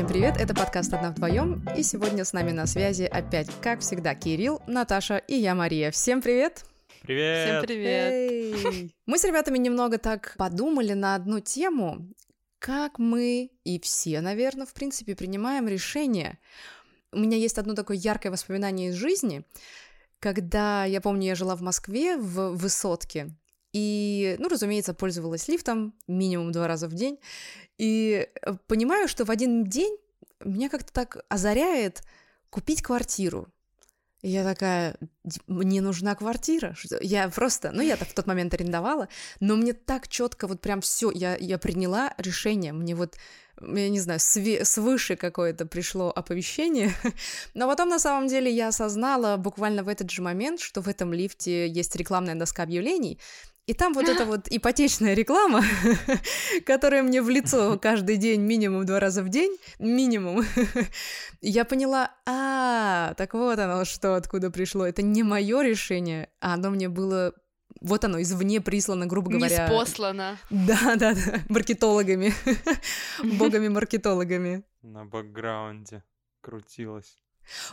Всем привет, это подкаст «Одна вдвоем», и сегодня с нами на связи опять, как всегда, Кирилл, Наташа и я, Мария. Всем привет! Привет! Всем привет! Эй! Мы с ребятами немного так подумали на одну тему, как мы и все, наверное, в принципе, принимаем решения. У меня есть одно такое яркое воспоминание из жизни, когда, я помню, я жила в Москве в высотке, и, ну, разумеется, пользовалась лифтом минимум два раза в день. И э, понимаю, что в один день меня как-то так озаряет купить квартиру. И я такая, «Д- мне нужна квартира. Я просто, ну, я-то в тот момент арендовала, но мне так четко вот прям все, я, я приняла решение. Мне вот, я не знаю, све- свыше какое-то пришло оповещение. Но потом, на самом деле, я осознала буквально в этот же момент, что в этом лифте есть рекламная доска объявлений, и там вот эта вот ипотечная реклама, которая мне в лицо каждый день минимум два раза в день, минимум. Я поняла, а, так вот оно что, откуда пришло. Это не мое решение, а оно мне было вот оно, извне прислано, грубо говоря. Неспослано. Да, да, да, маркетологами, богами-маркетологами. На бэкграунде крутилась.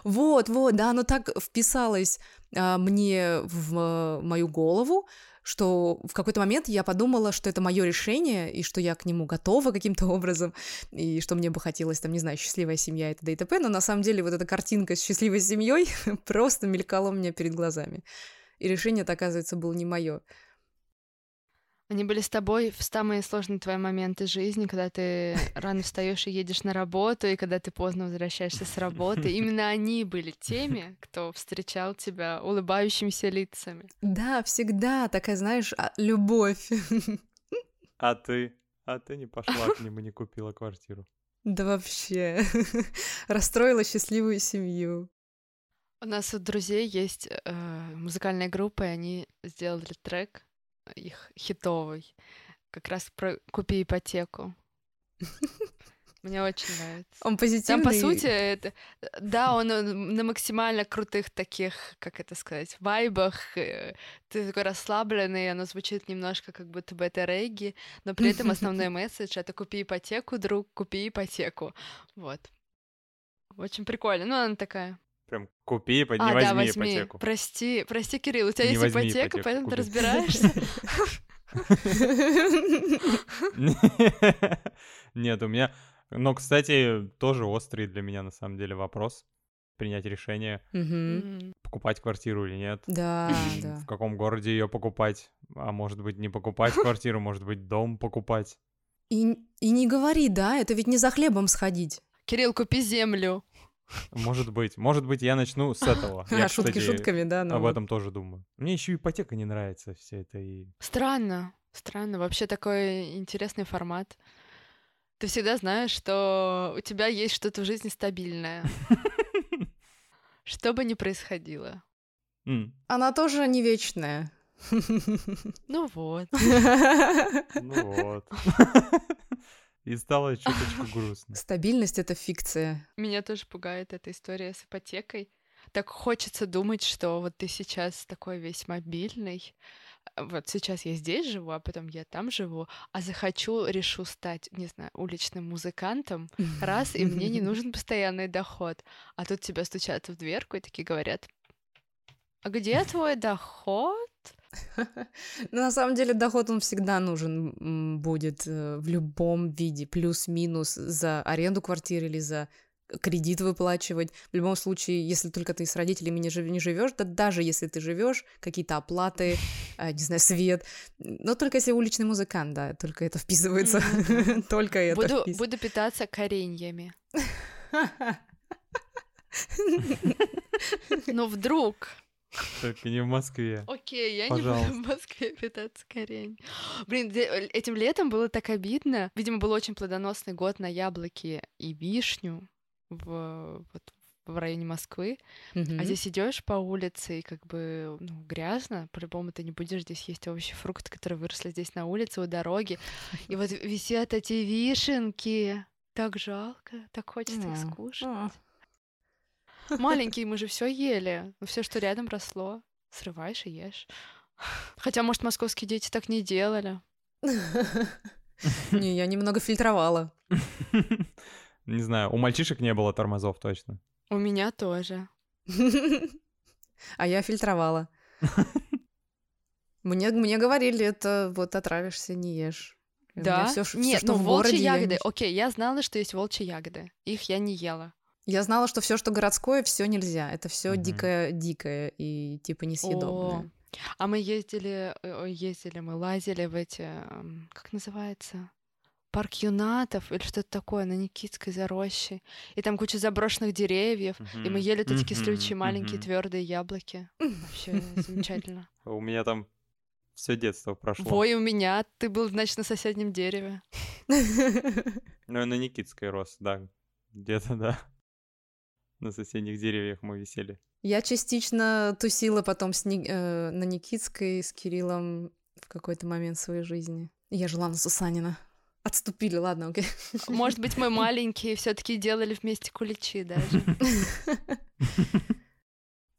Вот, вот, да, оно так вписалось а, мне в а, мою голову, что в какой-то момент я подумала, что это мое решение, и что я к нему готова каким-то образом, и что мне бы хотелось, там, не знаю, счастливая семья и т.д. и т.п., но на самом деле вот эта картинка с счастливой семьей просто мелькала у меня перед глазами. И решение-то, оказывается, было не мое. Они были с тобой в самые сложные твои моменты жизни, когда ты рано встаешь и едешь на работу, и когда ты поздно возвращаешься с работы. Именно они были теми, кто встречал тебя улыбающимися лицами. Да, всегда такая, знаешь, а, любовь. А ты? А ты не пошла к ним и не купила квартиру. Да вообще. Расстроила счастливую семью. У нас у друзей есть э, музыкальная группа, и они сделали трек, их хитовый, как раз про «Купи ипотеку». Мне очень нравится. Он Там, позитивный. по сути, это... Да, он на максимально крутых таких, как это сказать, вайбах. э, Ты такой расслабленный, оно звучит немножко, как будто бы это регги, но при этом основной месседж — это «купи ипотеку, друг, купи ипотеку». Вот. Очень прикольно. Ну, она такая... Прям купи, под- а, не да, возьми возьми. ипотеку. Прости, прости, Кирилл, у тебя Не есть возьми ипотека, ипотеку, поэтому ты купи. разбираешься. Нет, у меня... Но, кстати, тоже острый для меня, на самом деле, вопрос. Принять решение, покупать квартиру или нет. Да, да. В каком городе ее покупать. А может быть, не покупать квартиру, может быть, дом покупать. И, и не говори, да, это ведь не за хлебом сходить. Кирилл, купи землю. Может быть. Может быть, я начну с этого. Я, шутки кстати, шутками, да, но об вот. этом тоже думаю. Мне еще ипотека не нравится все это и... Странно, странно. Вообще такой интересный формат. Ты всегда знаешь, что у тебя есть что-то в жизни стабильное. Что бы ни происходило. Она тоже не вечная. Ну вот. Ну вот. И стало чуточку грустно. Стабильность — это фикция. Меня тоже пугает эта история с ипотекой. Так хочется думать, что вот ты сейчас такой весь мобильный. а Вот сейчас я здесь живу, а потом я там живу, а захочу, решу стать, не знаю, уличным музыкантом, раз, и мне не нужен постоянный доход. А тут тебя стучат в дверку и такие говорят, где твой доход? Но на самом деле доход он всегда нужен будет э, в любом виде, плюс-минус за аренду квартиры или за кредит выплачивать. В любом случае, если только ты с родителями не, жив- не живешь, да даже если ты живешь, какие-то оплаты, а, не знаю, свет, но только если уличный музыкант, да, только это вписывается, только это буду питаться кореньями. Но вдруг Только не в Москве. Окей, я Пожалуйста. не буду в Москве питаться корень. Блин, э, этим летом было так обидно. Видимо, был очень плодоносный год на яблоки и вишню в, вот, в районе Москвы. Мгм. А здесь идешь по улице и как бы ну, грязно. По-любому ты не будешь здесь есть овощи, фрукты, которые выросли здесь на улице у дороги. И вот висят эти вишенки. Так жалко, так хочется их М, скушать. а. Маленькие мы же все ели. Ну, все, что рядом росло, срываешь и ешь. Хотя, может, московские дети так не делали. Не, я немного фильтровала. Не знаю, у мальчишек не было тормозов точно. У меня тоже. А я фильтровала. Мне, мне говорили, это вот отравишься, не ешь. Да? всё, Нет, что ну в волчьи я ягоды. не- Окей, я знала, что есть волчьи ягоды. Их я не ела. Я знала, что все, что городское, все нельзя. Это все Мгм. дикое, дикое и типа несъедобное. О, А мы ездили, ой, ездили, мы лазили в эти, м, как называется? Парк юнатов или что-то такое на Никитской зарощи. И там куча заброшенных деревьев. И мы ели эти кислючие маленькие твердые яблоки. Вообще замечательно. У меня там все детство прошло. Вой у меня, ты был, значит, на соседнем дереве. Ну, я на Никитской рос, да. Где-то, да. На соседних деревьях мы висели. Я частично тусила потом с Ни- э, на Никитской с Кириллом в какой-то момент своей жизни. Я жила на Сусанина. Отступили, ладно, окей. Может быть, мы маленькие все-таки делали вместе куличи даже.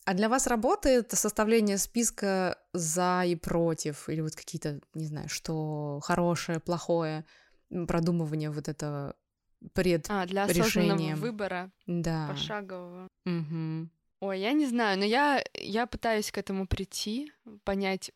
А для вас работает составление списка за и против? Или вот какие-то, не знаю, что хорошее, плохое, продумывание вот этого пред... А, для осознанного Решением. выбора Да. пошагового. Мгм. Ой, я не знаю, но я, я пытаюсь к этому прийти, понять,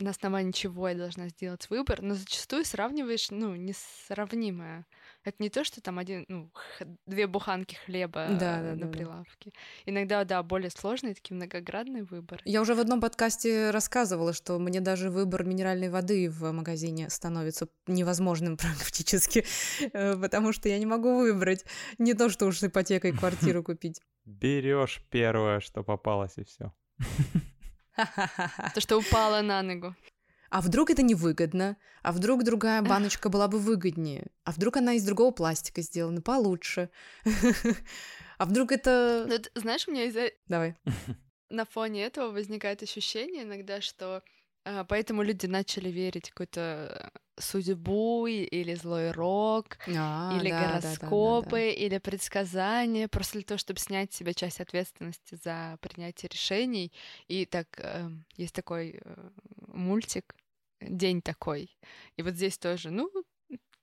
на основании чего я должна сделать выбор, но зачастую сравниваешь, ну, несравнимое. Это не то, что там один, ну, х- две буханки хлеба Да, э, да, на да, да. прилавке. Иногда, да, более сложный, такие многоградный выбор. Я уже в одном подкасте рассказывала, что мне даже выбор минеральной воды в магазине становится невозможным практически, э, потому что я не могу выбрать. Не то, что уж с ипотекой квартиру купить. Берешь первое, что попалось, и все. То, что упало на ногу. А вдруг это невыгодно? А вдруг другая баночка была бы выгоднее? А вдруг она из другого пластика сделана получше? А вдруг это... Ну, т- знаешь, у меня из-за Давай. на фоне этого возникает ощущение иногда, что а, поэтому люди начали верить в какую-то судьбу или злой рок, А, или да, да, да, гороскопы, да. или предсказания, просто для того, чтобы снять с себя часть ответственности за принятие решений. И так э, есть такой э, мультик «День такой». И вот здесь тоже, ну,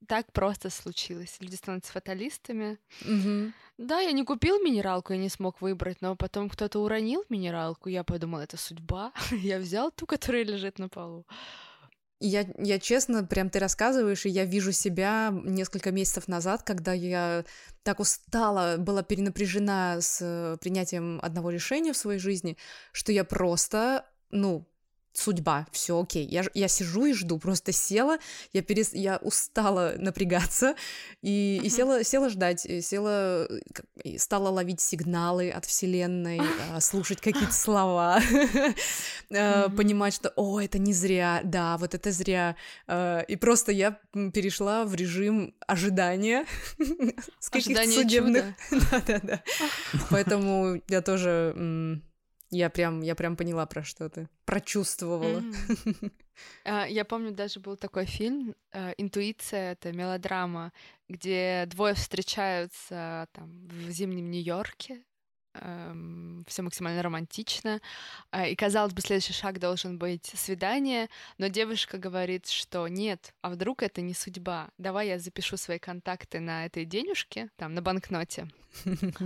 так просто случилось. Люди становятся фаталистами. Мгм. Да, я не купил минералку, я не смог выбрать, но потом кто-то уронил минералку, я подумала, это судьба. я взял ту, которая лежит на полу. Я, я честно, прям ты рассказываешь, и я вижу себя несколько месяцев назад, когда я так устала, была перенапряжена с э, принятием одного решения в своей жизни, что я просто, ну, судьба, все окей. Я, я сижу и жду, просто села, я, перес, я устала напрягаться, и, и села, села ждать, и села, э, и стала ловить сигналы от Вселенной, а, слушать какие-то слова, э, понимать, что, о, это не зря, да, вот это зря. Э, И просто я перешла в режим ожидания Ожидание судебных... Да-да-да. Поэтому я тоже... Я прям, я прям поняла, про что ты. Прочувствовала. Мгм. А, Я помню, даже был такой фильм э, «Интуиция», это мелодрама, где двое встречаются там в зимнем Нью-Йорке, все максимально романтично, а, и, казалось бы, следующий шаг должен быть свидание, но девушка говорит, что нет, а вдруг это не судьба, давай я запишу свои контакты на этой денежке, там, на банкноте,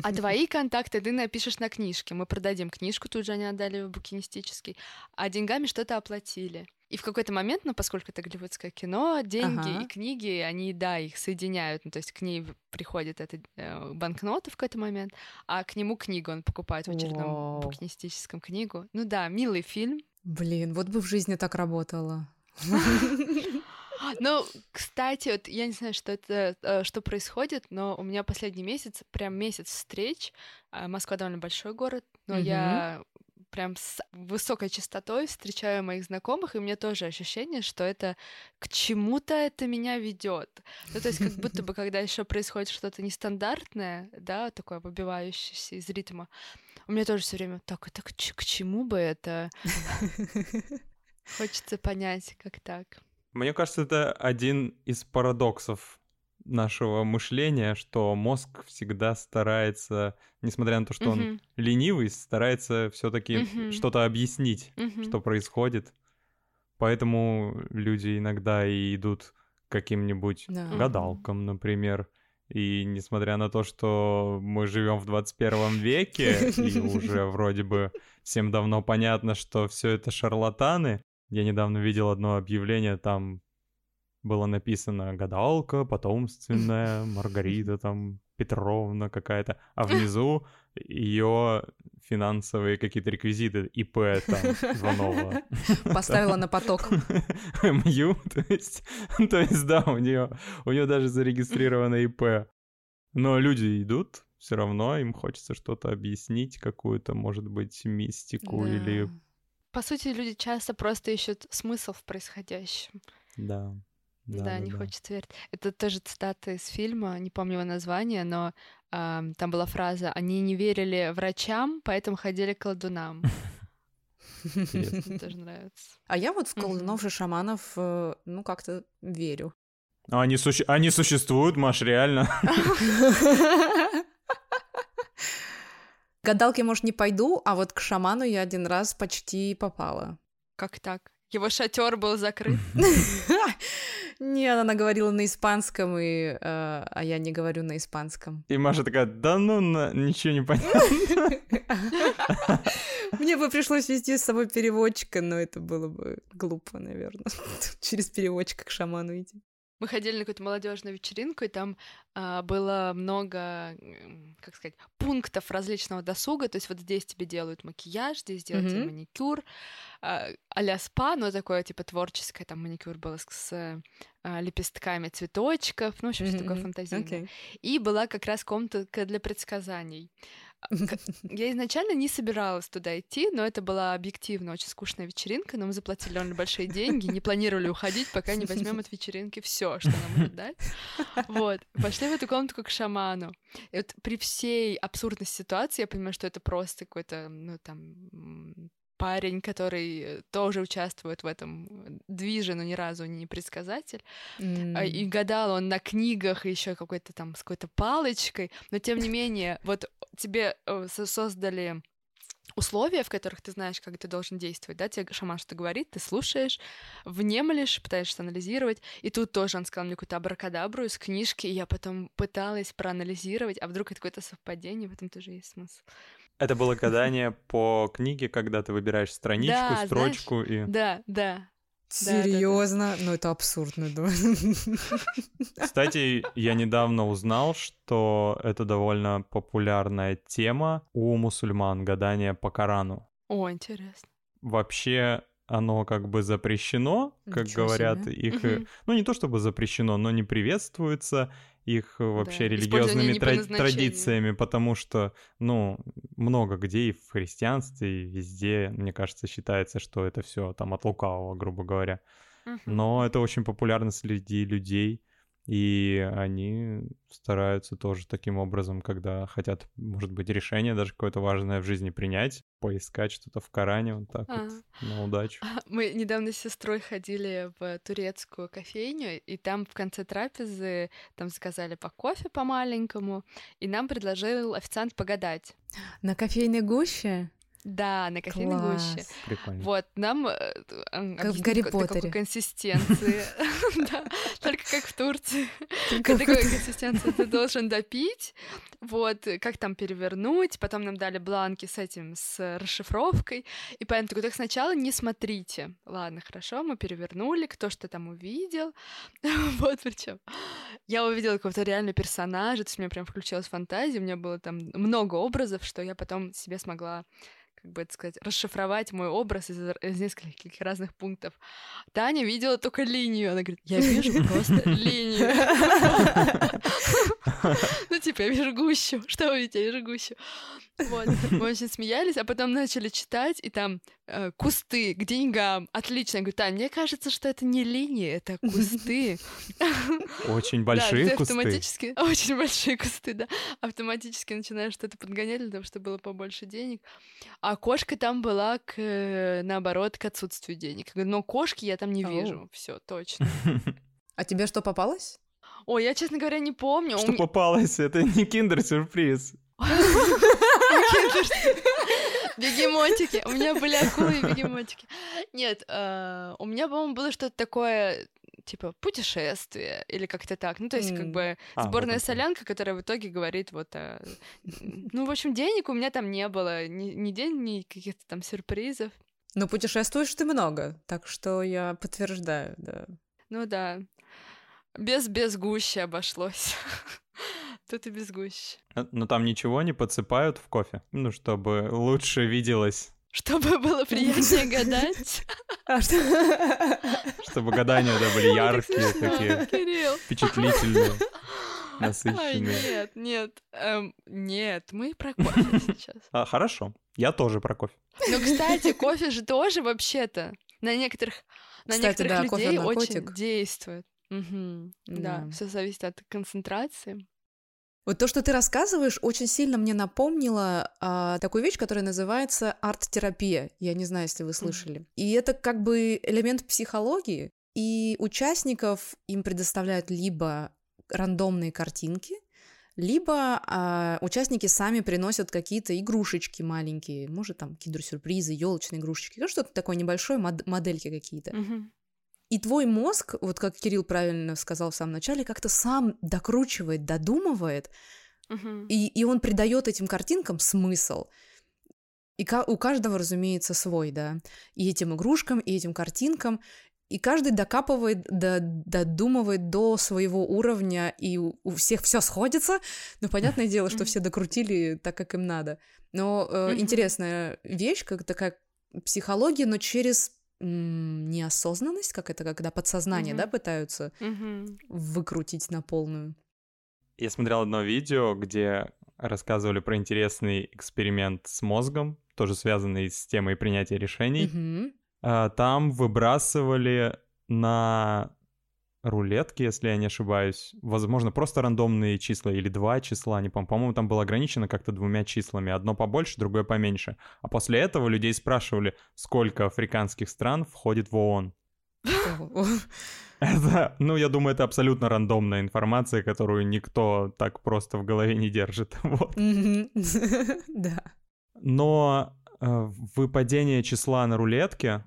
а твои контакты ты напишешь на книжке. Мы продадим книжку, тут же они отдали в букинистический, а деньгами что-то оплатили. И в какой-то момент, ну, поскольку это голливудское кино, деньги Ага. и книги, они, да, их соединяют. Ну, то есть к ней приходит эта э, банкнота в какой-то момент, а к нему книгу он покупает в очередном Вау. букинистическом книгу. Ну да, милый фильм. Блин, вот бы в жизни так работало. Ну, кстати, вот я не знаю, что это, э, что происходит, но у меня последний месяц, прям месяц встреч. А, Москва довольно большой город, но я прям с высокой частотой встречаю моих знакомых, и меня тоже ощущение, что это к чему-то это меня ведет. Ну, то есть, как будто бы, когда еще происходит что-то нестандартное, да, такое выбивающееся из ритма, у меня тоже все время так, это к, к чему бы это? Хочется понять, как так. Мне кажется, это один из парадоксов нашего мышления, что мозг всегда старается, несмотря на то, что он Мгм, ленивый, старается все-таки Мгм. что-то объяснить, мгм. что происходит. Поэтому люди иногда и идут к каким-нибудь Да. гадалкам, например, И несмотря на то, что мы живем в 21 веке, и уже вроде бы всем давно понятно, что все это шарлатаны, я недавно видел одно объявление, там было написано «гадалка потомственная, Маргарита там Петровна какая-то», а внизу ее финансовые какие-то реквизиты, ИП там, Иванова. Поставила на поток. МЮ, то есть, то есть, да, у нее, у нее даже зарегистрировано ИП. Но люди идут, все равно им хочется что-то объяснить, какую-то, может быть, мистику да. или... По сути, люди часто просто ищут смысл в происходящем. Да. Да, да не да. хочется верить. Это тоже цитата из фильма, не помню его название, но э, там была фраза «Они не верили врачам, поэтому ходили к колдунам». Тоже нравится. А я вот в колдунов и шаманов, э, ну, как-то верю. А они, суще... они существуют, Маш, реально? Гадалки, может, не пойду, а вот к шаману я один раз почти попала. Как так? Его шатер был закрыт. Нет, она говорила на испанском, и, э, а я не говорю на испанском. И Маша такая, да ну, на... ничего не понятно. Мне бы пришлось вести с собой переводчика, но это было бы глупо, наверное, через переводчика к шаману идти. Мы ходили на какую-то молодежную вечеринку, и там а, было много, как сказать, пунктов различного досуга. То есть вот здесь тебе делают макияж, здесь делают mm-hmm. маникюр, а, а спа, но такое типа творческое. Там маникюр был с, с а, лепестками цветочков, ну, в общем, mm-hmm. что такое фантазийное. Okay. И была как раз комната для предсказаний. Я изначально не собиралась туда идти, но это была объективно очень скучная вечеринка, но мы заплатили довольно большие деньги, не планировали уходить, пока не возьмем от вечеринки все, что нам может дать. Вот. Пошли в эту комнату к шаману. И вот при всей абсурдности ситуации я понимаю, что это просто какой-то, ну, там, парень, который э, тоже участвует в этом э, движе, но ни разу не предсказатель. Mm. И гадал он на книгах еще какой-то там с какой-то палочкой, но тем не менее, вот тебе э, создали условия, в которых ты знаешь, как ты должен действовать, да, тебе шаман что говорит, ты слушаешь, внемлешь, пытаешься анализировать, и тут тоже он сказал мне какую-то абракадабру из книжки, и я потом пыталась проанализировать, а вдруг это какое-то совпадение, в этом тоже есть смысл. Это было гадание по книге, когда ты выбираешь страничку, да, строчку знаешь, и... Да, да. Серьезно? Да, да, да. Ну это абсурдно, да. Кстати, я недавно узнал, что это довольно популярная тема у мусульман гадание по Корану. О, интересно. Вообще оно как бы запрещено, как Ничего говорят себе. их, угу. ну не то чтобы запрещено, но не приветствуется их вообще да. религиозными тра- традициями, потому что, ну, много где и в христианстве, и везде, мне кажется, считается, что это все там от лукавого, грубо говоря. Угу. Но это очень популярно среди людей, и они стараются тоже таким образом, когда хотят, может быть, решение даже какое-то важное в жизни принять, поискать что-то в Коране, вот так а. вот, на удачу. Мы недавно с сестрой ходили в турецкую кофейню, и там в конце трапезы там заказали по кофе по маленькому, и нам предложил официант погадать. На кофейной гуще? Да, на кофейной Класс. гуще. Прикольно. Вот, нам э, как в Гарри Поттере. консистенции. Да, только как в Турции. Такой консистенции ты должен допить, вот, как там перевернуть, потом нам дали бланки с этим, с расшифровкой, и поэтому такой, так сначала не смотрите. Ладно, хорошо, мы перевернули, кто что там увидел, вот причем. Я увидела какого-то реального персонажа, то есть у меня прям включилась фантазия, у меня было там много образов, что я потом себе смогла как бы это сказать, расшифровать мой образ из, из нескольких разных пунктов. Таня видела только линию. Она говорит, я вижу просто линию. Ну, типа, я вижу гущу. Что вы видите? Я вижу гущу. Вот. Мы очень смеялись, а потом начали читать, и там э, кусты к деньгам. Отлично. Я говорю, Таня, мне кажется, что это не линии, это кусты. Очень большие да, кусты. автоматически, очень большие кусты, да. Автоматически начинаешь что-то подгонять для того, чтобы было побольше денег. А кошка там была, к, наоборот, к отсутствию денег. Но кошки я там не вижу. Все, точно. А тебе что попалось? Ой, я, честно говоря, не помню. Что попалось? Это не киндер-сюрприз. Бегемотики. У меня были акулы и бегемотики. Нет, э, у меня, по-моему, было что-то такое типа путешествие или как-то так. Ну, то есть, как бы а, сборная вот солянка, которая в итоге говорит вот о... Ну, в общем, денег у меня там не было, ни, ни денег, ни каких-то там сюрпризов. Ну, путешествуешь ты много, так что я подтверждаю, да. Ну да. Без без гущи обошлось. Тут и без гущи. Но, но там ничего не подсыпают в кофе, ну, чтобы лучше виделось чтобы было приятнее гадать. А чтобы гадания да, были яркие, такие, впечатлительные, насыщенные. Нет, нет, эм, нет, мы про кофе сейчас. А, хорошо, я тоже про кофе. Ну, кстати, кофе же тоже вообще-то на некоторых, на некоторых людей очень действует. Да, все зависит от концентрации. Вот то, что ты рассказываешь, очень сильно мне напомнило а, такую вещь, которая называется арт-терапия. Я не знаю, если вы слышали. Mm-hmm. И это как бы элемент психологии, и участников им предоставляют либо рандомные картинки, либо а, участники сами приносят какие-то игрушечки маленькие, может там киндер-сюрпризы, елочные игрушечки, ну что-то такое небольшое, мод- модельки какие-то. Mm-hmm. И твой мозг, вот как Кирилл правильно сказал в самом начале, как-то сам докручивает, додумывает, угу. и, и он придает этим картинкам смысл. И у каждого, разумеется, свой, да. И этим игрушкам, и этим картинкам. И каждый докапывает, додумывает до своего уровня, и у, у всех все сходится. Но понятное дело, что все докрутили так, как им надо. Но э, интересная вещь, как такая психология, но через неосознанность, как это, когда подсознание, mm-hmm. да, пытаются mm-hmm. выкрутить на полную. Я смотрел одно видео, где рассказывали про интересный эксперимент с мозгом, тоже связанный с темой принятия решений. Mm-hmm. Там выбрасывали на рулетки, если я не ошибаюсь. Возможно, просто рандомные числа или два числа, не помню. По-моему, там было ограничено как-то двумя числами. Одно побольше, другое поменьше. А после этого людей спрашивали, сколько африканских стран входит в ООН. Это, ну, я думаю, это абсолютно рандомная информация, которую никто так просто в голове не держит. Вот. Да. Но э, выпадение числа на рулетке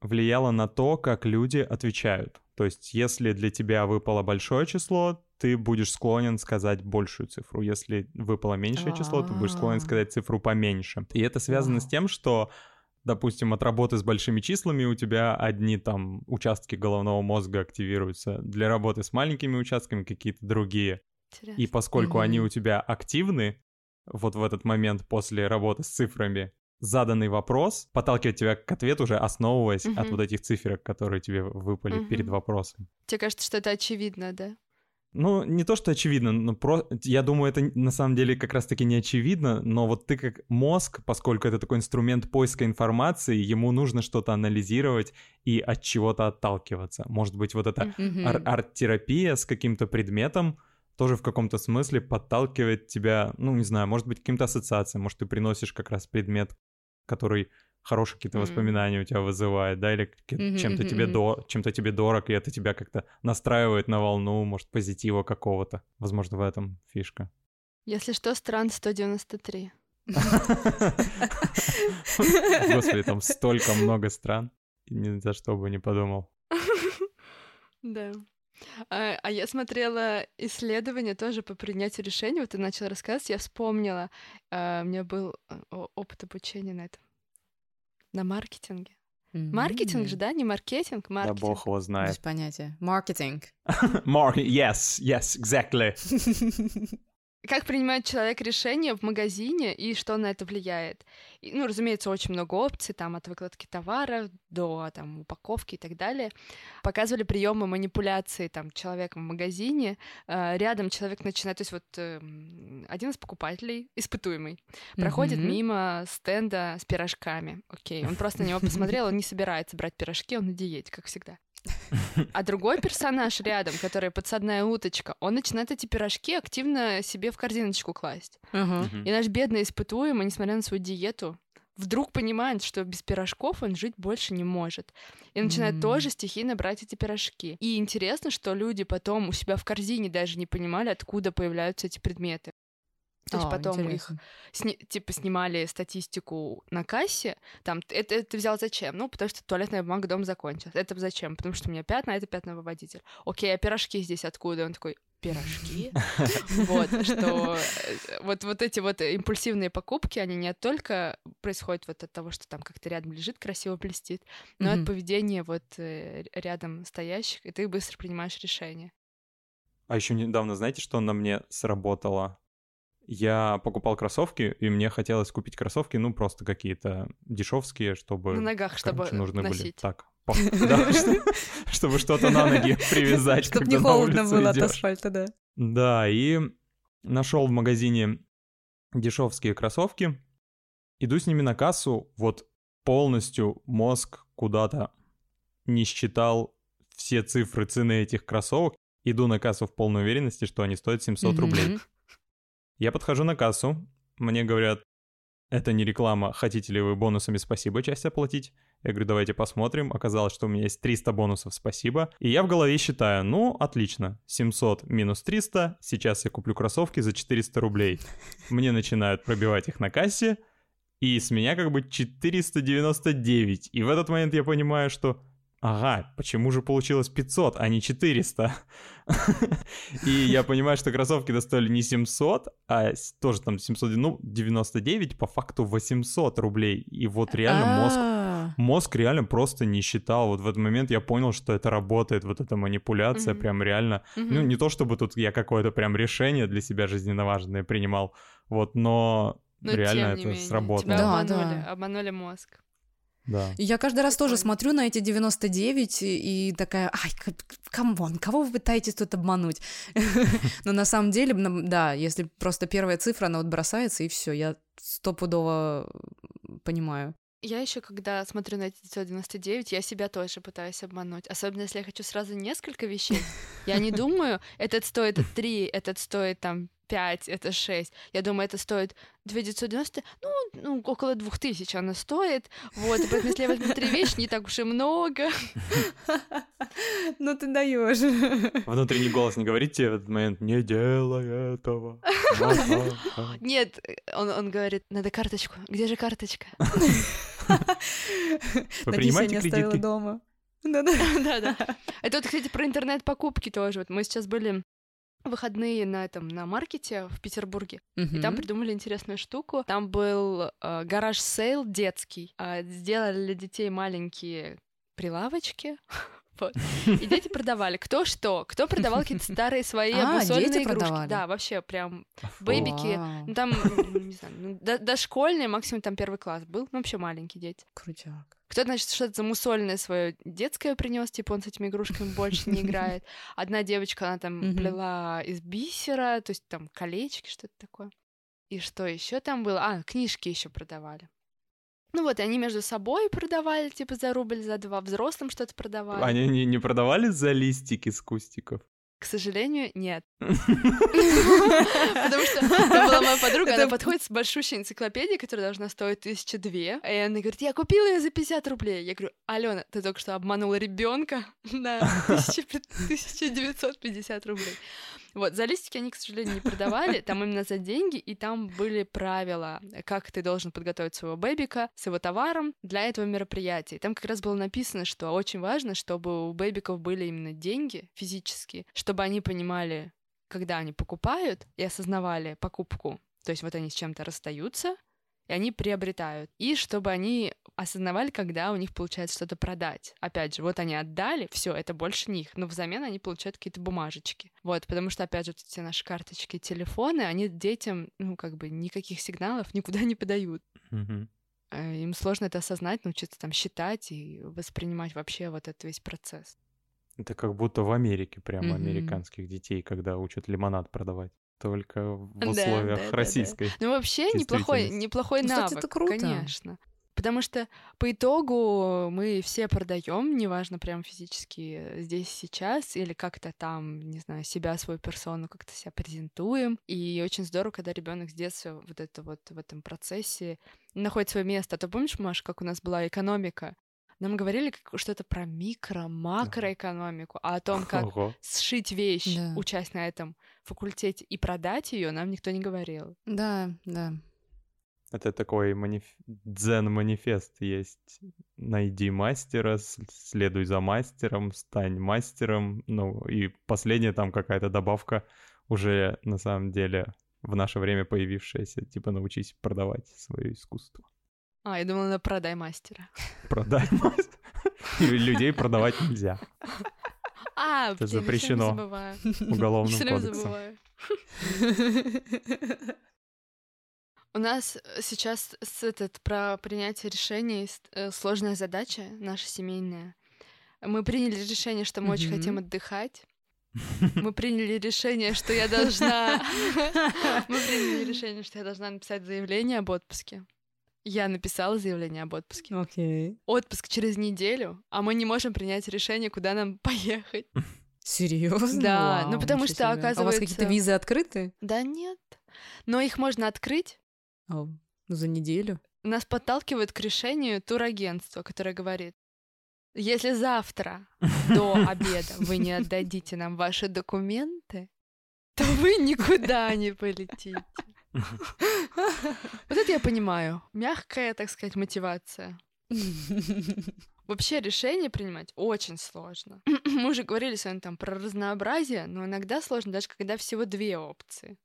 влияло на то, как люди отвечают. То есть, если для тебя выпало большое число, ты будешь склонен сказать большую цифру. Если выпало меньшее число, ты будешь склонен а. сказать цифру поменьше. И это связано с тем, что допустим, от работы с большими числами у тебя одни там участки головного мозга активируются, для работы с маленькими участками какие-то другие. Интересно. И поскольку mm-hmm. они у тебя активны, вот в этот момент после работы с цифрами, заданный вопрос подталкивает тебя к ответу уже основываясь угу. от вот этих циферок, которые тебе выпали угу. перед вопросом. Тебе кажется, что это очевидно, да? Ну, не то, что очевидно, но про... я думаю, это на самом деле как раз-таки не очевидно, но вот ты как мозг, поскольку это такой инструмент поиска информации, ему нужно что-то анализировать и от чего-то отталкиваться. Может быть, вот эта mm-hmm. ар- арт-терапия с каким-то предметом, тоже в каком-то смысле подталкивает тебя, ну, не знаю, может быть, каким-то ассоциациям, может, ты приносишь как раз предмет, который хорошие какие-то mm-hmm. воспоминания у тебя вызывает, да, или mm-hmm, чем-то mm-hmm. тебе до, чем-то тебе дорог, и это тебя как-то настраивает на волну, может, позитива какого-то. Возможно, в этом фишка. Если что, стран 193. Господи, там столько много стран. Ни за что бы не подумал. Да. А, а я смотрела исследования тоже по принятию решений. Вот ты начал рассказывать, я вспомнила. А, у меня был э, опыт обучения на этом. На маркетинге. Mm-hmm. Маркетинг же, да? Не маркетинг, маркетинг. Да бог его знает. Без понятия. Маркетинг. Market, yes, yes, exactly. Как принимает человек решение в магазине и что на это влияет? И, ну, разумеется, очень много опций, там, от выкладки товара до, там, упаковки и так далее. Показывали приемы манипуляции, там, человеком в магазине. Э, рядом человек начинает, то есть вот э, один из покупателей, испытуемый, проходит mm-hmm. мимо стенда с пирожками. Окей, он просто на него посмотрел, он не собирается брать пирожки, он на диете, как всегда. А другой персонаж рядом, который подсадная уточка, он начинает эти пирожки активно себе в корзиночку класть. Uh-huh. И наш бедный испытуемый, несмотря на свою диету, вдруг понимает, что без пирожков он жить больше не может. И начинает mm. тоже стихийно брать эти пирожки. И интересно, что люди потом у себя в корзине даже не понимали, откуда появляются эти предметы. То есть потом интересно. их сни- типа снимали статистику на кассе. Там это ты взял зачем? Ну, потому что туалетная бумага дома закончилась. Это зачем? Потому что у меня пятна, а это пятновыводитель. Окей, а пирожки здесь откуда? Он такой, пирожки. Вот, что э, вот, вот эти вот импульсивные покупки, они не только происходят вот от того, что там как-то рядом лежит, красиво блестит, но от поведения вот э, рядом стоящих, и ты быстро принимаешь решение. А еще недавно, знаете, что на мне сработало? Я покупал кроссовки, и мне хотелось купить кроссовки, ну, просто какие-то дешевские, чтобы... На ногах, чтобы нужны носить. были. Так, чтобы что-то на ноги привязать. Чтобы не холодно было от асфальта, да. Да, и нашел в магазине дешевские кроссовки, иду с ними на кассу, вот полностью мозг куда-то не считал все цифры цены этих кроссовок, иду на кассу в полной уверенности, что они стоят 700 рублей. Я подхожу на кассу, мне говорят, это не реклама, хотите ли вы бонусами спасибо часть оплатить? Я говорю, давайте посмотрим. Оказалось, что у меня есть 300 бонусов спасибо. И я в голове считаю, ну, отлично, 700 минус 300, сейчас я куплю кроссовки за 400 рублей. Мне начинают пробивать их на кассе, и с меня как бы 499. И в этот момент я понимаю, что ага, почему же получилось 500, а не 400? И я понимаю, что кроссовки достоили не 700, а тоже там 799, по факту 800 рублей. И вот реально мозг, а. мозг реально просто не считал. Вот в этот момент я понял, что это работает, вот эта манипуляция прям реально. Ну, не то чтобы тут я какое-то прям решение для себя жизненно важное принимал, вот, но но реально это менее, сработало. Тебя обманули, обманули мозг. Да. Я каждый раз тоже смотрю на эти 99 и такая, ай, come on, кого вы пытаетесь тут обмануть? Но на самом деле, да, если просто первая цифра, она вот бросается, и все, я стопудово понимаю. Я еще, когда смотрю на эти 999, я себя тоже пытаюсь обмануть. Особенно, если я хочу сразу несколько вещей. Я не думаю, этот стоит 3, этот стоит там 5, это 6. Я думаю, это стоит 2990, ну, ну около 2000 она стоит. Вот, и поэтому, если я возьму три вещи, не так уж и много. Ну, ты даешь. Внутренний голос не говорит тебе в этот момент, не делай этого. Нет, он, он говорит, надо карточку. Где же карточка? Вы принимаете кредитки? дома. Да-да. Это вот, кстати, про интернет-покупки тоже. Вот мы сейчас были выходные на этом на маркете в Петербурге, mm-hmm. и там придумали интересную штуку. Там был э, garage sale детский, э, сделали для детей маленькие прилавочки. Вот. И дети продавали кто что. Кто продавал какие-то старые свои а, обмусоленные игрушки. Продавали. Да, вообще прям бэбики. Ну, там, не знаю, ну, дошкольные, максимум там первый класс был. Ну, вообще маленькие дети. Крутяк. Кто-то, значит, что-то замусольное свое детское принес, типа он с этими игрушками больше не играет. Одна девочка, она там плела из бисера, то есть там колечки, что-то такое. И что еще там было? А, книжки еще продавали. Ну вот, и они между собой продавали, типа, за рубль, за два, взрослым что-то продавали. Они не, не продавали за листики с кустиков? К сожалению, нет. Потому что это была моя подруга, она подходит с большущей энциклопедией, которая должна стоить тысячи две, и она говорит, я купила ее за 50 рублей. Я говорю, Алена, ты только что обманула ребенка на 1950 рублей. Вот, за листики они, к сожалению, не продавали, там именно за деньги, и там были правила, как ты должен подготовить своего бэбика с его товаром для этого мероприятия. там как раз было написано, что очень важно, чтобы у бэбиков были именно деньги физические, чтобы они понимали, когда они покупают и осознавали покупку. То есть вот они с чем-то расстаются, и они приобретают. И чтобы они осознавали, когда у них получается что-то продать. Опять же, вот они отдали, все, это больше них, но взамен они получают какие-то бумажечки. Вот, потому что, опять же, вот все наши карточки, телефоны, они детям, ну, как бы никаких сигналов никуда не подают. Mm-hmm. Им сложно это осознать, научиться там считать и воспринимать вообще вот этот весь процесс. Это как будто в Америке прямо mm-hmm. американских детей, когда учат лимонад продавать только в условиях да, да, российской. Да, да. Ну вообще неплохой, неплохой ну, навык, Кстати, это круто. конечно. Потому что по итогу мы все продаем, неважно прям физически здесь сейчас, или как-то там, не знаю, себя, свою персону как-то себя презентуем. И очень здорово, когда ребенок с детства вот это вот в этом процессе находит свое место. А то помнишь, Маш, как у нас была экономика? Нам говорили что-то про микро, макроэкономику, а о том, как Ого. сшить вещь, да. учась на этом факультете, и продать ее, нам никто не говорил. Да, да. Это такой маниф... дзен-манифест есть. Найди мастера, следуй за мастером, стань мастером. Ну, и последняя там какая-то добавка уже на самом деле в наше время появившаяся, типа научись продавать свое искусство. А, я думала, на продай мастера. Продай мастера? Людей продавать нельзя. А, Это запрещено уголовным кодексом. У нас сейчас этот, про принятие решений э, сложная задача наша семейная. Мы приняли решение, что мы очень хотим отдыхать. Мы приняли решение, что я должна... Мы приняли решение, что я должна написать заявление об отпуске. Я написала заявление об отпуске. Окей. Okay. Отпуск через неделю, а мы не можем принять решение, куда нам поехать. Серьезно? Да, Вау, ну потому что, себе. оказывается... А у вас какие-то визы открыты? Да нет. Но их можно открыть. О, ну за неделю? Нас подталкивает к решению турагентство, которое говорит, если завтра до обеда вы не отдадите нам ваши документы, то вы никуда не полетите. Вот это я понимаю. Мягкая, так сказать, мотивация. Вообще решение принимать очень сложно. Мы уже говорили с вами там про разнообразие, но иногда сложно, даже когда всего две опции.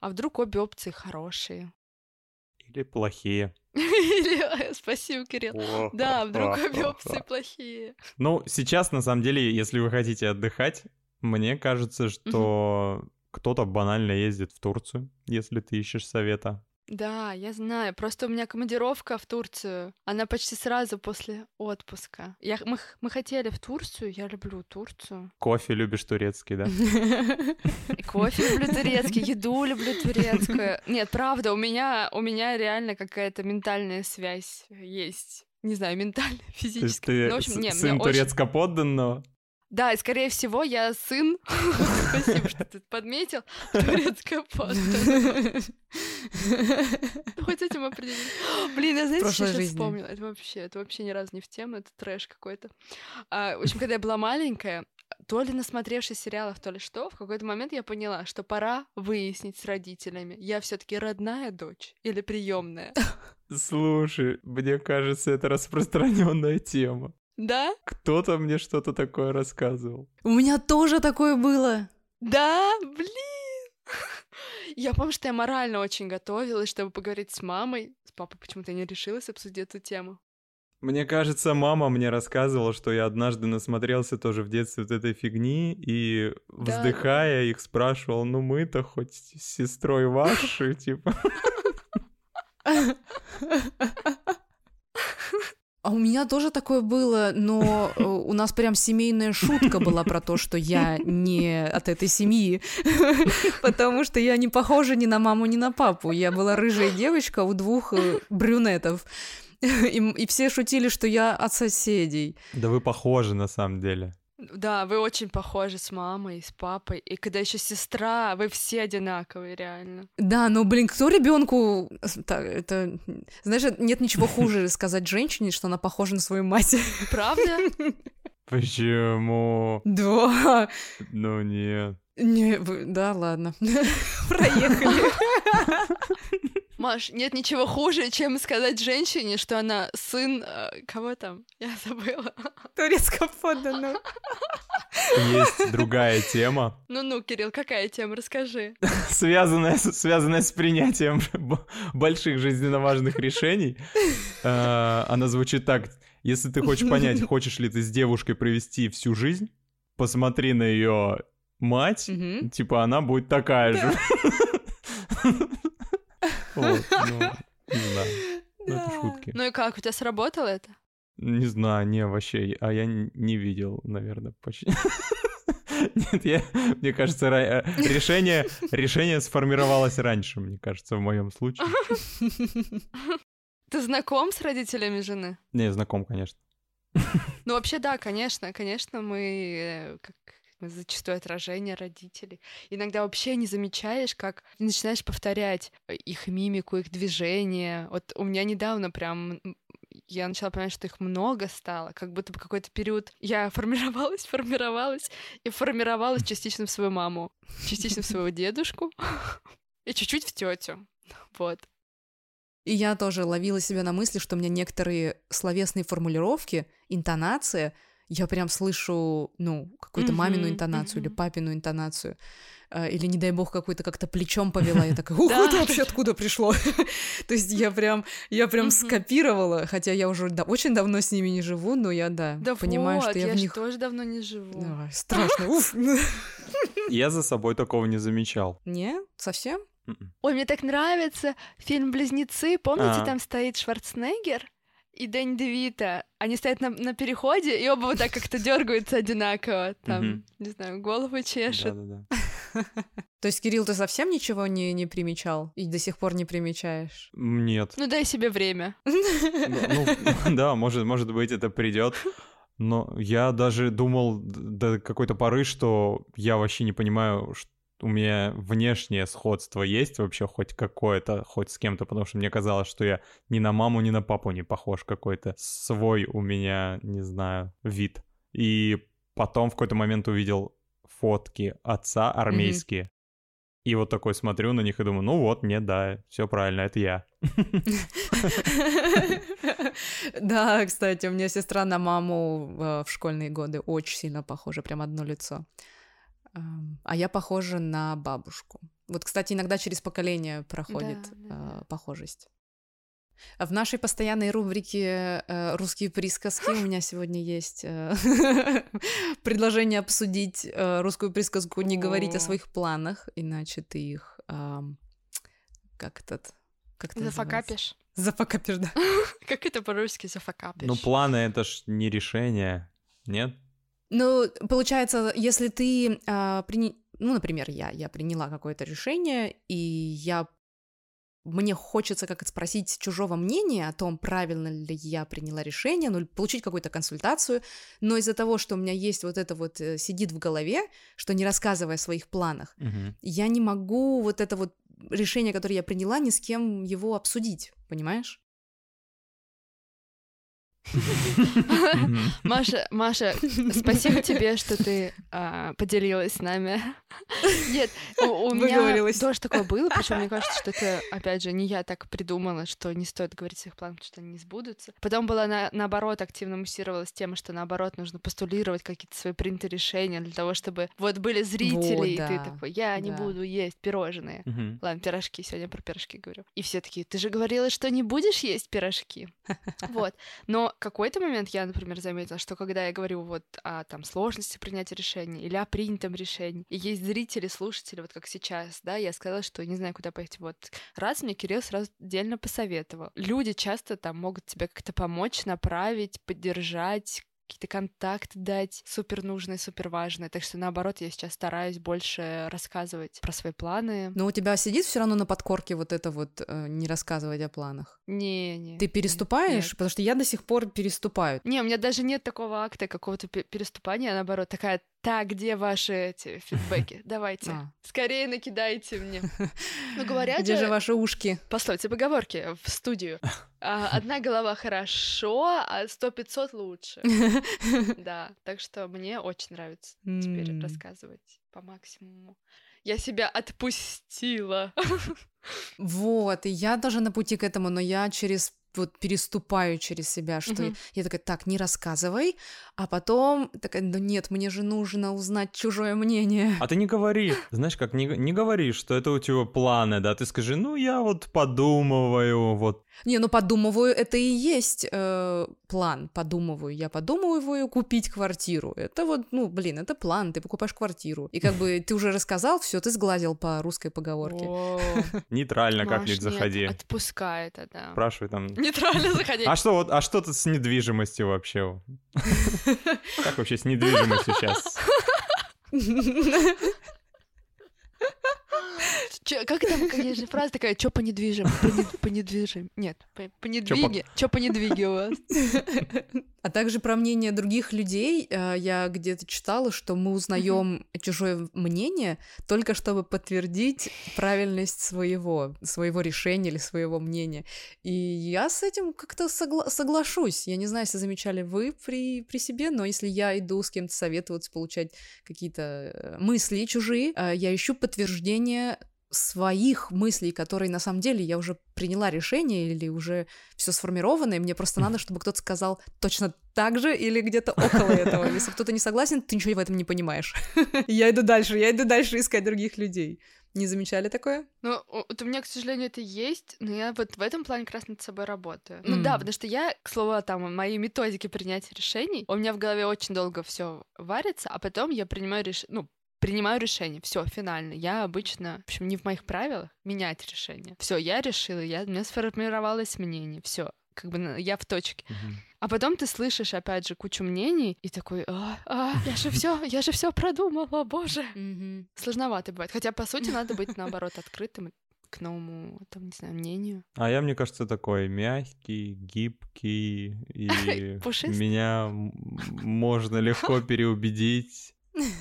А вдруг обе опции хорошие? Или плохие. Или... Спасибо, Кирилл. Да, вдруг обе опции плохие. Ну, сейчас, на самом деле, если вы хотите отдыхать, мне кажется, что кто-то банально ездит в Турцию, если ты ищешь совета. Да, я знаю. Просто у меня командировка в Турцию. Она почти сразу после отпуска. Я, мы, мы хотели в Турцию. Я люблю Турцию. Кофе любишь турецкий, да? Кофе люблю турецкий, еду люблю турецкую. Нет, правда, у меня, у меня реально какая-то ментальная связь есть. Не знаю, ментальная, физическая. То есть ты ну, общем, сын турецко-подданного? Да, и скорее всего я сын, спасибо, что ты подметил, турецкая паста. Хоть с этим определить. Блин, я знаете, что сейчас вспомнила? Это вообще, это вообще ни разу не в тему, это трэш какой-то. А, в общем, когда я была маленькая, то ли насмотревшись сериалов, то ли что, в какой-то момент я поняла, что пора выяснить с родителями, я все таки родная дочь или приемная. Слушай, мне кажется, это распространенная тема. Да? Кто-то мне что-то такое рассказывал. У меня тоже такое было. Да, блин. Я помню, что я морально очень готовилась, чтобы поговорить с мамой. С папой почему-то не решилась обсудить эту тему. Мне кажется, мама мне рассказывала, что я однажды насмотрелся тоже в детстве вот этой фигни, и, да, вздыхая, да. их спрашивал, ну мы-то хоть с сестрой ваши, типа. А у меня тоже такое было, но э, у нас прям семейная шутка была про то, что я не от этой семьи, потому что я не похожа ни на маму, ни на папу. Я была рыжая девочка у двух э, брюнетов. И, и все шутили, что я от соседей. Да вы похожи на самом деле. Да, вы очень похожи с мамой, с папой. И когда еще сестра, вы все одинаковые, реально. Да, но, блин, кто ребенку. Это. Знаешь, нет ничего хуже сказать женщине, что она похожа на свою мать. Правда? Почему? Да. Ну нет. Не, да, ладно. Проехали. Маш, нет ничего хуже, чем сказать женщине, что она сын... Э, кого там? Я забыла. Турецко подданного. Есть другая тема. Ну-ну, Кирилл, какая тема? Расскажи. Связанная, связанная с принятием больших жизненно важных решений. Э, она звучит так. Если ты хочешь понять, хочешь ли ты с девушкой провести всю жизнь, посмотри на ее мать, типа она будет такая же. Вот, ну, не знаю. Ну, это шутки. Ну и как, у тебя сработало это? Не знаю, не, вообще, а я не видел, наверное, почти. Нет, я, мне кажется, э, решение, решение сформировалось раньше, мне кажется, в моем случае. Ты знаком с родителями жены? Не, знаком, конечно. Ну, вообще, да, конечно, конечно, мы э, как зачастую отражение родителей. Иногда вообще не замечаешь, как начинаешь повторять э, их мимику, их движения. Вот у меня недавно прям я начала понимать, что их много стало, как будто бы какой-то период я формировалась, формировалась и формировалась частично в свою маму, частично в своего дедушку и чуть-чуть в тетю. Вот. И я тоже ловила себя на мысли, что у меня некоторые словесные формулировки, интонация, я прям слышу, ну, какую-то мамину интонацию или папину интонацию. А, или, не дай бог, какой-то как-то плечом повела, я такая, ух, это вообще откуда пришло? То есть я прям, я прям скопировала, хотя я уже очень давно с ними не живу, но я, да, понимаю, что я в них... тоже давно не живу. Страшно, уф. Я за собой такого не замечал. Не? Совсем? М-м. Ой, мне так нравится фильм «Близнецы». Помните, а. там стоит Шварценеггер? И Дэнни Девита, они стоят на, на переходе, и оба вот так как-то дергаются одинаково. Там, не знаю, голову чешут. То есть, Кирилл, ты совсем ничего не, не примечал и до сих пор не примечаешь? Нет. Ну дай себе время. Ну, да, может, может быть, это придет. Но я даже думал до какой-то поры, что я вообще не понимаю, что у меня внешнее сходство есть вообще хоть какое-то, хоть с кем-то, потому что мне казалось, что я ни на маму, ни на папу не похож какой-то. Свой у меня, не знаю, вид. И потом в какой-то момент увидел фотки отца армейские. Mm-hmm. И вот такой смотрю на них и думаю, ну вот, нет, да, все правильно, это я. Да, кстати, у меня сестра на маму э, в школьные годы очень сильно похожа, прям одно лицо. А я похожа на бабушку. Вот, кстати, иногда через поколение проходит да, похожесть. В нашей постоянной рубрике э, «Русские присказки» у меня сегодня есть э, предложение обсудить э, русскую присказку «Не говорить о своих планах, иначе ты их...» Как этот... Как Зафакапишь. Зафакапишь, да. Как это по-русски зафакапишь? Ну, планы — это ж не решение, нет? Ну, получается, если ты а, при... ну, например, я, я приняла какое-то решение, и я мне хочется как спросить чужого мнения о том, правильно ли я приняла решение, ну, получить какую-то консультацию, но из-за того, что у меня есть вот это вот э, сидит в голове, что не рассказывая о своих планах, угу. я не могу вот это вот решение, которое я приняла, ни с кем его обсудить, понимаешь? Маша, Маша, спасибо тебе, что ты а, поделилась с нами. Нет, у, у меня тоже такое было, причем мне кажется, что это, опять же, не я так придумала, что не стоит говорить о своих планах, потому что они не сбудутся. Потом была на, наоборот, активно муссировалась тема, что наоборот нужно постулировать какие-то свои принятые решения для того, чтобы вот были зрители, вот, и ты такой, я да. не буду есть пирожные. Угу. Ладно, пирожки, сегодня про пирожки говорю. И все такие, ты же говорила, что не будешь есть пирожки. Вот. Но какой-то момент я, например, заметила, что когда я говорю вот о там сложности принятия решения или о принятом решении, и есть зрители, слушатели, вот как сейчас, да, я сказала, что не знаю, куда поехать. Вот раз мне Кирилл сразу отдельно посоветовал. Люди часто там могут тебе как-то помочь, направить, поддержать, какие-то контакты дать супер нужные, супер важные. Так что наоборот, я сейчас стараюсь больше рассказывать про свои планы. Но у тебя сидит все равно на подкорке вот это вот э, не рассказывать о планах. Не, не. Ты переступаешь, нет. потому что я до сих пор переступаю. Не, у меня даже нет такого акта какого-то переступания, а наоборот такая так, где ваши эти фидбэки? Давайте. А. Скорее накидайте мне. Ну, говорят Где же ваши ушки? Пословицы, поговорки в студию. А, одна голова хорошо, а сто пятьсот лучше. Да, так что мне очень нравится теперь рассказывать по максимуму. Я себя отпустила. Вот, и я даже на пути к этому, но я через вот переступаю через себя, что mm-hmm. я, я такая, так, не рассказывай, а потом такая, ну нет, мне же нужно узнать чужое мнение. А ты не говори, знаешь, как не, не говори, что это у тебя планы, да, ты скажи, ну я вот подумываю, вот. Не, ну подумываю, это и есть э, план, подумываю, я подумываю купить квартиру, это вот, ну, блин, это план, ты покупаешь квартиру, и как бы ты уже рассказал, все, ты сгладил по русской поговорке. Нейтрально как-нибудь заходи. Отпускай это, да. Спрашивай там, Нейтрально заходить. А что вот, а что тут с недвижимостью вообще? Как вообще с недвижимостью сейчас? Как там, есть же фраза такая, чё по недвижим, по, не, по недвижим, нет, по, по недвиге, чё по недвиге у вас? А также про мнение других людей э, я где-то читала, что мы узнаем чужое мнение только чтобы подтвердить правильность своего, своего решения или своего мнения. И я с этим как-то согла- соглашусь. Я не знаю, если замечали вы при, при себе, но если я иду с кем-то советоваться, получать какие-то э, мысли чужие, э, я ищу подтверждение своих мыслей, которые на самом деле я уже приняла решение или уже все сформировано, и мне просто надо, чтобы кто-то сказал точно так же или где-то около этого. Если кто-то не согласен, ты ничего в этом не понимаешь. Я иду дальше, я иду дальше искать других людей. Не замечали такое? Ну, вот у меня, к сожалению, это есть, но я вот в этом плане как раз над собой работаю. Mm. Ну да, потому что я, к слову, там, мои методики принятия решений, у меня в голове очень долго все варится, а потом я принимаю решение, ну, принимаю решение. Все, финально. Я обычно, в общем, не в моих правилах менять решение. Все, я решила, я, у меня сформировалось мнение. Все, как бы я в точке. А потом ты слышишь, опять же, кучу мнений и такой, а, а я же все, я же все продумала, боже. Сложновато бывает. Хотя, по сути, надо быть, наоборот, открытым к новому, там, не знаю, мнению. А я, мне кажется, такой мягкий, гибкий, и меня можно легко переубедить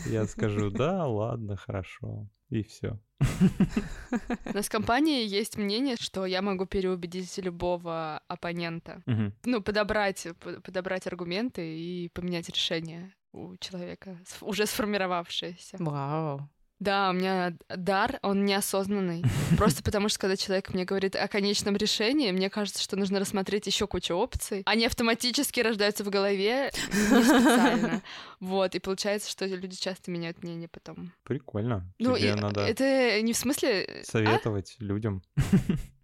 я скажу, да, ладно, хорошо. И все. У нас в компании есть мнение, что я могу переубедить любого оппонента. Ну, подобрать, подобрать аргументы и поменять решение у человека, уже сформировавшееся. Вау. Да, у меня дар, он неосознанный. Просто потому что, когда человек мне говорит о конечном решении, мне кажется, что нужно рассмотреть еще кучу опций. Они автоматически рождаются в голове, не специально. Вот, и получается, что люди часто меняют мнение потом. Прикольно. Ну, Тебе надо это не в смысле... А? Советовать а? людям.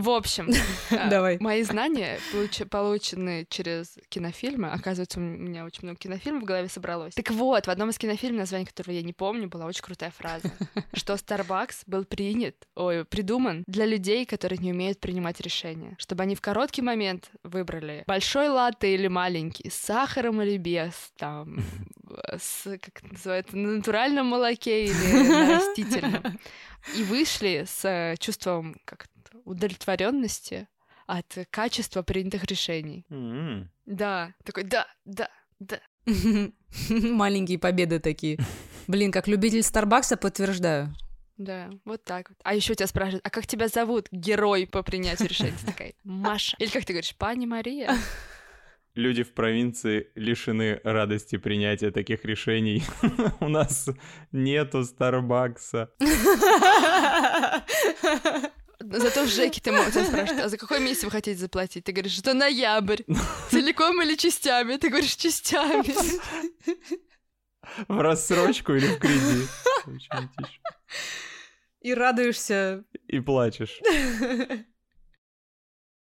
В общем, э, Давай. мои знания получ- получены через кинофильмы. Оказывается, у меня очень много кинофильмов в голове собралось. Так вот, в одном из кинофильмов, название которого я не помню, была очень крутая фраза, что Starbucks был принят, ой, придуман для людей, которые не умеют принимать решения. Чтобы они в короткий момент выбрали большой латте или маленький, с сахаром или без, там, с, как это называется, на натуральном молоке или на растительном. И вышли с э, чувством как удовлетворенности от качества принятых решений. Mm-hmm. Да, такой, да, да, да. Маленькие победы такие. Блин, как любитель Старбакса подтверждаю. Да, вот так вот. А еще тебя спрашивают, а как тебя зовут? Герой по принятию решения. Ты такая, Маша. Или как ты говоришь, пани Мария? Люди в провинции лишены радости принятия таких решений. У нас нету Старбакса. Зато в ЖЭКе ты можешь спрашивать, а за какой месяц вы хотите заплатить? Ты говоришь, что ноябрь. Целиком или частями? Ты говоришь, частями. В рассрочку или в кредит? И радуешься. И плачешь.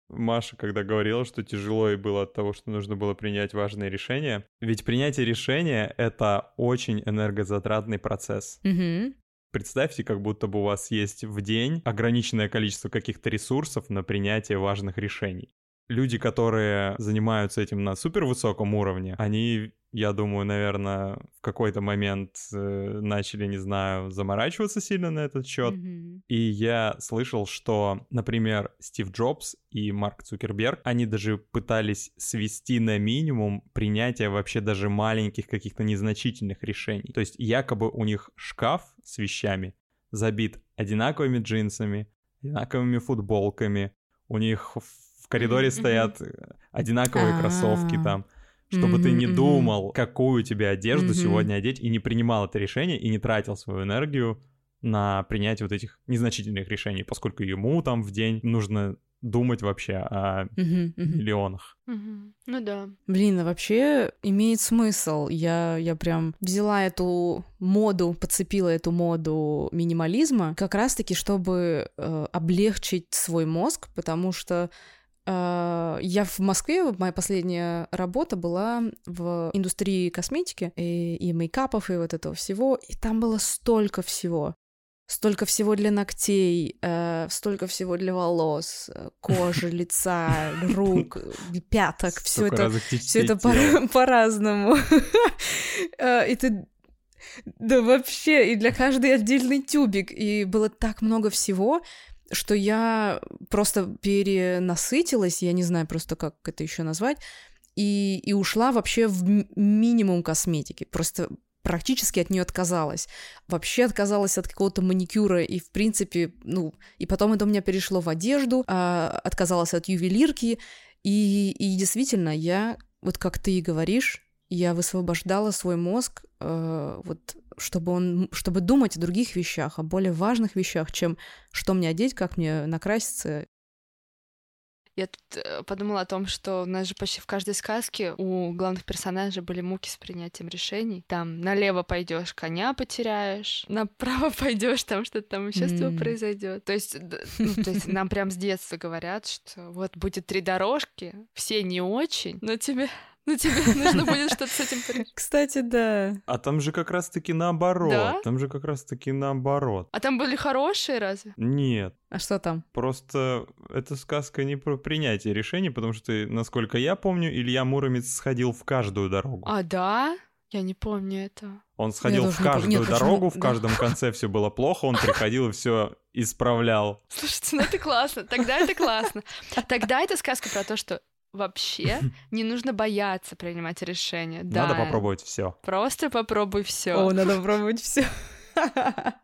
Маша, когда говорила, что тяжело и было от того, что нужно было принять важные решения. Ведь принятие решения — это очень энергозатратный процесс. Угу. Представьте, как будто бы у вас есть в день ограниченное количество каких-то ресурсов на принятие важных решений. Люди, которые занимаются этим на супервысоком уровне, они я думаю, наверное, в какой-то момент э, начали, не знаю, заморачиваться сильно на этот счет. Mm-hmm. И я слышал, что, например, Стив Джобс и Марк Цукерберг, они даже пытались свести на минимум принятие вообще даже маленьких каких-то незначительных решений. То есть якобы у них шкаф с вещами забит одинаковыми джинсами, одинаковыми футболками, у них в коридоре стоят одинаковые кроссовки там чтобы mm-hmm, ты не думал, какую тебе одежду mm-hmm. сегодня одеть, и не принимал это решение, и не тратил свою энергию на принятие вот этих незначительных решений, поскольку ему там в день нужно думать вообще о uh-huh, uh-huh. миллионах. Uh-huh. Ну да. Блин, а вообще имеет смысл. Я, я прям взяла эту моду, подцепила эту моду минимализма, как раз-таки, чтобы э, облегчить свой мозг, потому что я в Москве, моя последняя работа была в индустрии косметики и, и мейкапов, и вот этого всего, и там было столько всего. Столько всего для ногтей, э, столько всего для волос, э, кожи, лица, рук, пяток, все это, все это по- по-разному. Э, и ты Да вообще, и для каждой отдельный тюбик. И было так много всего, что я просто перенасытилась, я не знаю просто, как это еще назвать, и, и ушла вообще в минимум косметики. Просто практически от нее отказалась. Вообще отказалась от какого-то маникюра, и, в принципе, ну, и потом это у меня перешло в одежду, а, отказалась от ювелирки, и, и действительно, я, вот как ты и говоришь, я высвобождала свой мозг, э, вот, чтобы он, чтобы думать о других вещах, о более важных вещах, чем что мне одеть, как мне накраситься я тут э, подумала о том, что у нас же почти в каждой сказке у главных персонажей были муки с принятием решений. Там налево пойдешь, коня потеряешь, направо пойдешь, там что-то там еще mm. произойдет. То есть, ну, то есть нам прям с детства говорят, что вот будет три дорожки, все не очень, но тебе ну, тебе нужно будет что-то с этим порешать. Кстати, да. А там же как раз-таки наоборот. Да? Там же как раз-таки наоборот. А там были хорошие разве? Нет. А что там? Просто эта сказка не про принятие решений, потому что, насколько я помню, Илья Муромец сходил в каждую дорогу. А, да? Я не помню это. Он сходил в каждую Нет, дорогу, почему? в каждом да. конце все было плохо, он приходил и все исправлял. Слушайте, ну это классно, тогда это классно. Тогда это сказка про то, что вообще не нужно бояться принимать решения. Надо да. попробовать все. Просто попробуй все. О, надо попробовать все.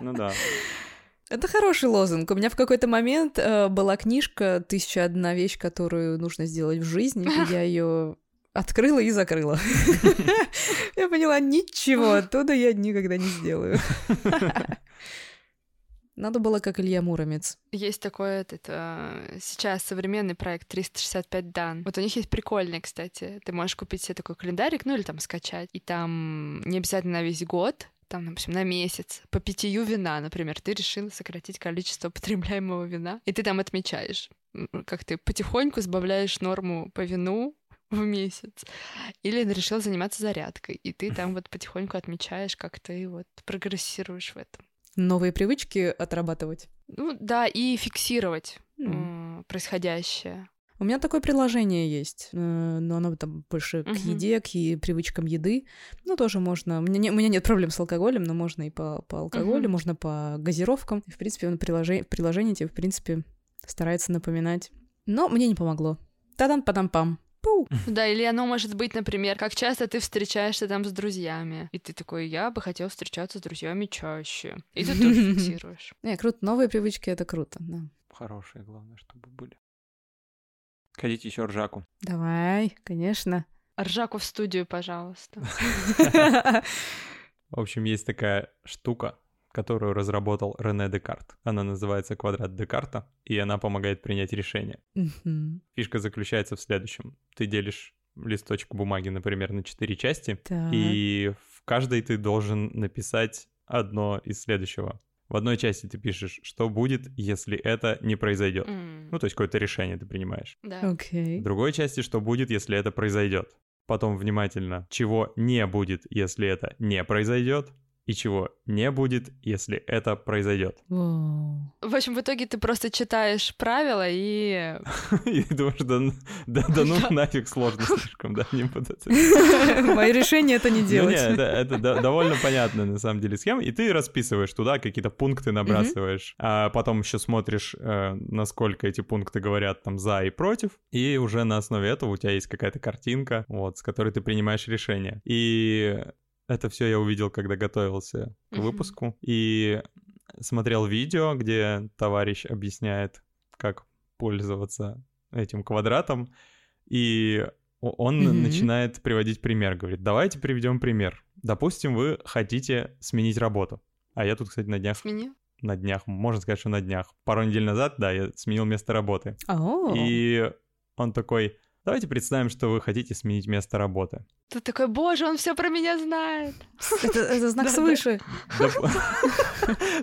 Ну да. Это хороший лозунг. У меня в какой-то момент э, была книжка «Тысяча одна вещь, которую нужно сделать в жизни». И я ее открыла и закрыла. Я поняла, ничего оттуда я никогда не сделаю. Надо было как Илья Муромец. Есть такой этот, э, сейчас современный проект 365 дан. Вот у них есть прикольный, кстати. Ты можешь купить себе такой календарик, ну или там скачать. И там не обязательно на весь год, там, допустим, на месяц, по питью вина, например, ты решил сократить количество потребляемого вина, и ты там отмечаешь, как ты потихоньку сбавляешь норму по вину в месяц. Или решил заниматься зарядкой, и ты там вот потихоньку отмечаешь, как ты вот прогрессируешь в этом новые привычки отрабатывать. Ну да, и фиксировать mm. происходящее. У меня такое приложение есть, э, но оно там больше к uh-huh. еде, к и привычкам еды. Ну, тоже можно. У меня, не, у меня нет проблем с алкоголем, но можно и по, по алкоголю, uh-huh. можно по газировкам. в принципе, он приложение, в приложении тебе, в принципе, старается напоминать. Но мне не помогло. Та-дам-падам-пам. Пу. Да, или оно может быть, например, как часто ты встречаешься там с друзьями, и ты такой, я бы хотел встречаться с друзьями чаще. И ты тоже фиксируешь. Не, круто. Новые привычки — это круто, да. Хорошие, главное, чтобы были. Хотите еще ржаку? Давай, конечно. Ржаку в студию, пожалуйста. В общем, есть такая штука, которую разработал Рене Декарт. Она называется «Квадрат Декарта», и она помогает принять решение. Mm-hmm. Фишка заключается в следующем. Ты делишь листочек бумаги, например, на четыре части, так. и в каждой ты должен написать одно из следующего. В одной части ты пишешь, что будет, если это не произойдет. Mm. Ну, то есть какое-то решение ты принимаешь. Да. Okay. В другой части, что будет, если это произойдет. Потом внимательно, чего не будет, если это не произойдет и чего не будет, если это произойдет. В общем, в итоге ты просто читаешь правила и... И думаешь, да, ну нафиг сложно слишком, да, не буду Мои решения это не делать. это, это довольно понятная на самом деле схема, и ты расписываешь туда, какие-то пункты набрасываешь, а потом еще смотришь, э, насколько эти пункты говорят там за и против, и уже на основе этого у тебя есть какая-то картинка, вот, с которой ты принимаешь решение. И это все я увидел, когда готовился к выпуску. И смотрел видео, где товарищ объясняет, как пользоваться этим квадратом. И он mm-hmm. начинает приводить пример. Говорит, давайте приведем пример. Допустим, вы хотите сменить работу. А я тут, кстати, на днях... Сменил? На днях, можно сказать, что на днях. Пару недель назад, да, я сменил место работы. Oh. И он такой, Давайте представим, что вы хотите сменить место работы. Ты такой, боже, он все про меня знает. Это, это знак свыше.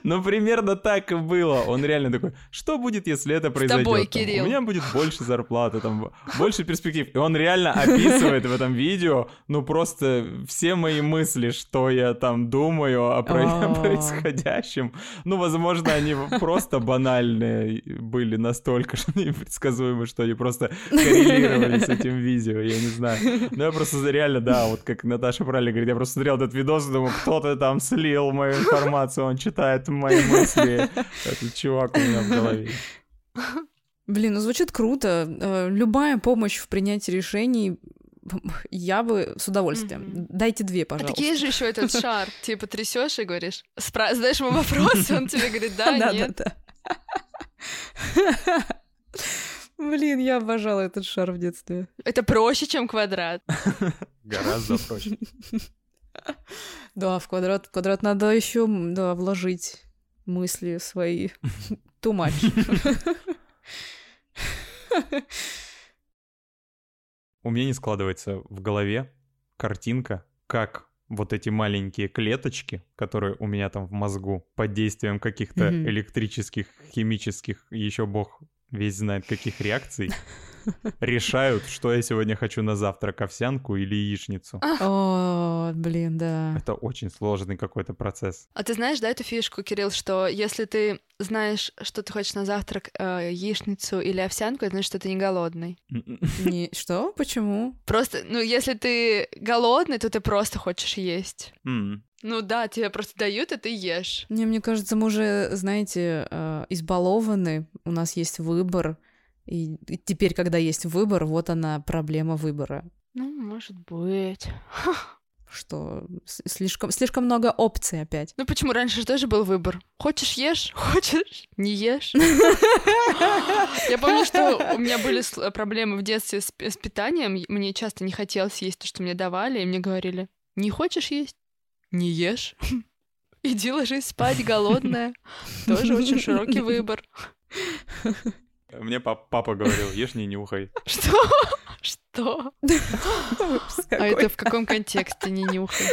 Ну, примерно так и было. Он реально такой, что будет, если это произойдет? С тобой, Кирилл. У меня будет больше зарплаты, там, больше перспектив. И он реально описывает в этом видео, ну, просто все мои мысли, что я там думаю о происходящем. Ну, возможно, они просто банальные были настолько непредсказуемы, что они просто коррелировали воспользовались этим видео, я не знаю. Ну, я просто реально, да, вот как Наташа правильно говорит, я просто смотрел этот видос и думаю, кто-то там слил мою информацию, он читает мои мысли. Этот чувак у меня в голове. Блин, ну звучит круто. Э, любая помощь в принятии решений я бы с удовольствием. Mm-hmm. Дайте две, пожалуйста. А так есть же еще этот шар, типа трясешь и говоришь, спра- задаешь ему вопрос, он тебе говорит, да, нет. Блин, я обожала этот шар в детстве. Это проще, чем квадрат. Гораздо проще. Да, в квадрат, в квадрат надо еще да, вложить мысли свои. Too much. У меня не складывается в голове картинка, как вот эти маленькие клеточки, которые у меня там в мозгу, под действием каких-то mm-hmm. электрических, химических, еще бог весь знает каких реакций, решают, что я сегодня хочу на завтрак, овсянку или яичницу. О, блин, да. Это очень сложный какой-то процесс. А ты знаешь, да, эту фишку, Кирилл, что если ты знаешь, что ты хочешь на завтрак э, яичницу или овсянку, это значит, что ты не голодный. Не, что? Почему? Просто, ну, если ты голодный, то ты просто хочешь есть. Ну да, тебе просто дают, и ты ешь. Не, мне кажется, мы уже, знаете, э, избалованы, у нас есть выбор, и, теперь, когда есть выбор, вот она проблема выбора. Ну, может быть. Что слишком, слишком много опций опять. Ну почему раньше же тоже был выбор? Хочешь ешь, хочешь не ешь. Я помню, что у меня были проблемы в детстве с питанием. Мне часто не хотелось есть то, что мне давали, и мне говорили: не хочешь есть, не ешь. Иди ложись спать, голодная. Тоже очень широкий выбор. Мне пап папа говорил, ешь не нюхай. Что? Что? А это в каком контексте не нюхай?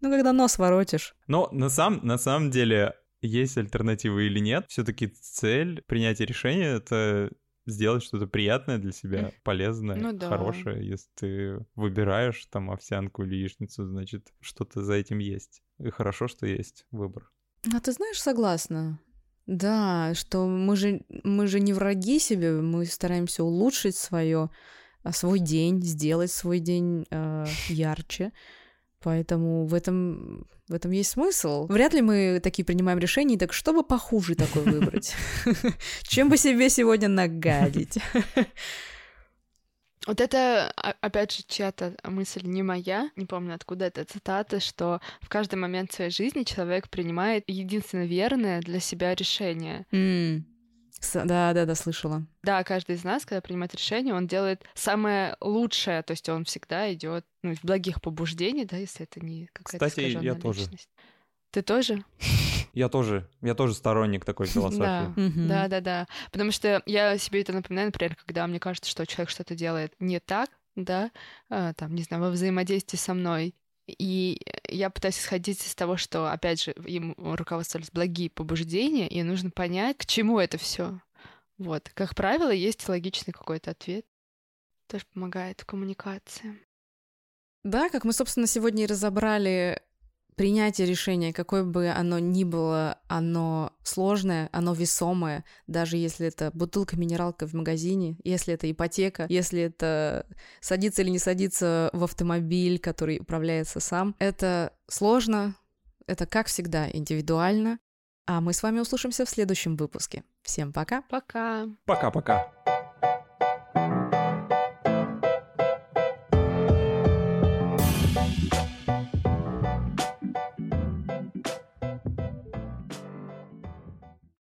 Ну, когда нос воротишь. Но на, сам, на самом деле, есть альтернативы или нет, все таки цель принятия решения — это сделать что-то приятное для себя, полезное, ну, да. хорошее. Если ты выбираешь там овсянку или яичницу, значит, что-то за этим есть. И хорошо, что есть выбор. А ты знаешь, согласна. Да, что мы же, мы же не враги себе, мы стараемся улучшить свое, а, свой день, сделать свой день э, ярче. Поэтому в этом, в этом есть смысл. Вряд ли мы такие принимаем решения, так что бы похуже такой выбрать? Чем бы себе сегодня нагадить? Вот это, опять же, чья-то мысль не моя, не помню, откуда это цитата, что в каждый момент своей жизни человек принимает единственно верное для себя решение. Mm. Да, да, да, слышала. Да, каждый из нас, когда принимает решение, он делает самое лучшее, то есть он всегда идет ну, из благих побуждений, да, если это не какая-то Кстати, я личность. тоже. Ты тоже? Я тоже, я тоже сторонник такой философии. Да, да, да, да. Потому что я себе это напоминаю, например, когда мне кажется, что человек что-то делает не так, да, а, там, не знаю, во взаимодействии со мной, и я пытаюсь исходить из того, что, опять же, им руководствовались благие побуждения, и нужно понять, к чему это все. Вот, как правило, есть логичный какой-то ответ. Тоже помогает в коммуникации. Да, как мы, собственно, сегодня и разобрали принятие решения, какое бы оно ни было, оно сложное, оно весомое, даже если это бутылка-минералка в магазине, если это ипотека, если это садиться или не садиться в автомобиль, который управляется сам. Это сложно, это, как всегда, индивидуально. А мы с вами услышимся в следующем выпуске. Всем пока. Пока. Пока-пока.